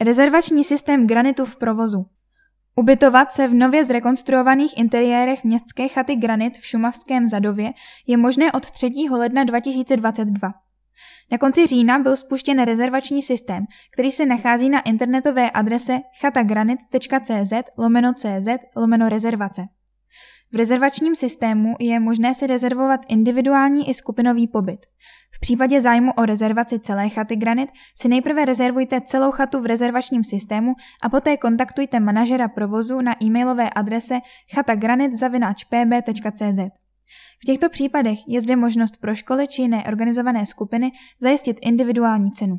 Rezervační systém Granitu v provozu. Ubytovat se v nově zrekonstruovaných interiérech městské chaty Granit v Šumavském Zadově je možné od 3. ledna 2022. Na konci října byl spuštěn rezervační systém, který se nachází na internetové adrese chatagranit.cz lomeno cz lomeno rezervace. V rezervačním systému je možné si rezervovat individuální i skupinový pobyt. V případě zájmu o rezervaci celé chaty Granit si nejprve rezervujte celou chatu v rezervačním systému a poté kontaktujte manažera provozu na e-mailové adrese chatagranit.pb.cz. V těchto případech je zde možnost pro školy či jiné organizované skupiny zajistit individuální cenu.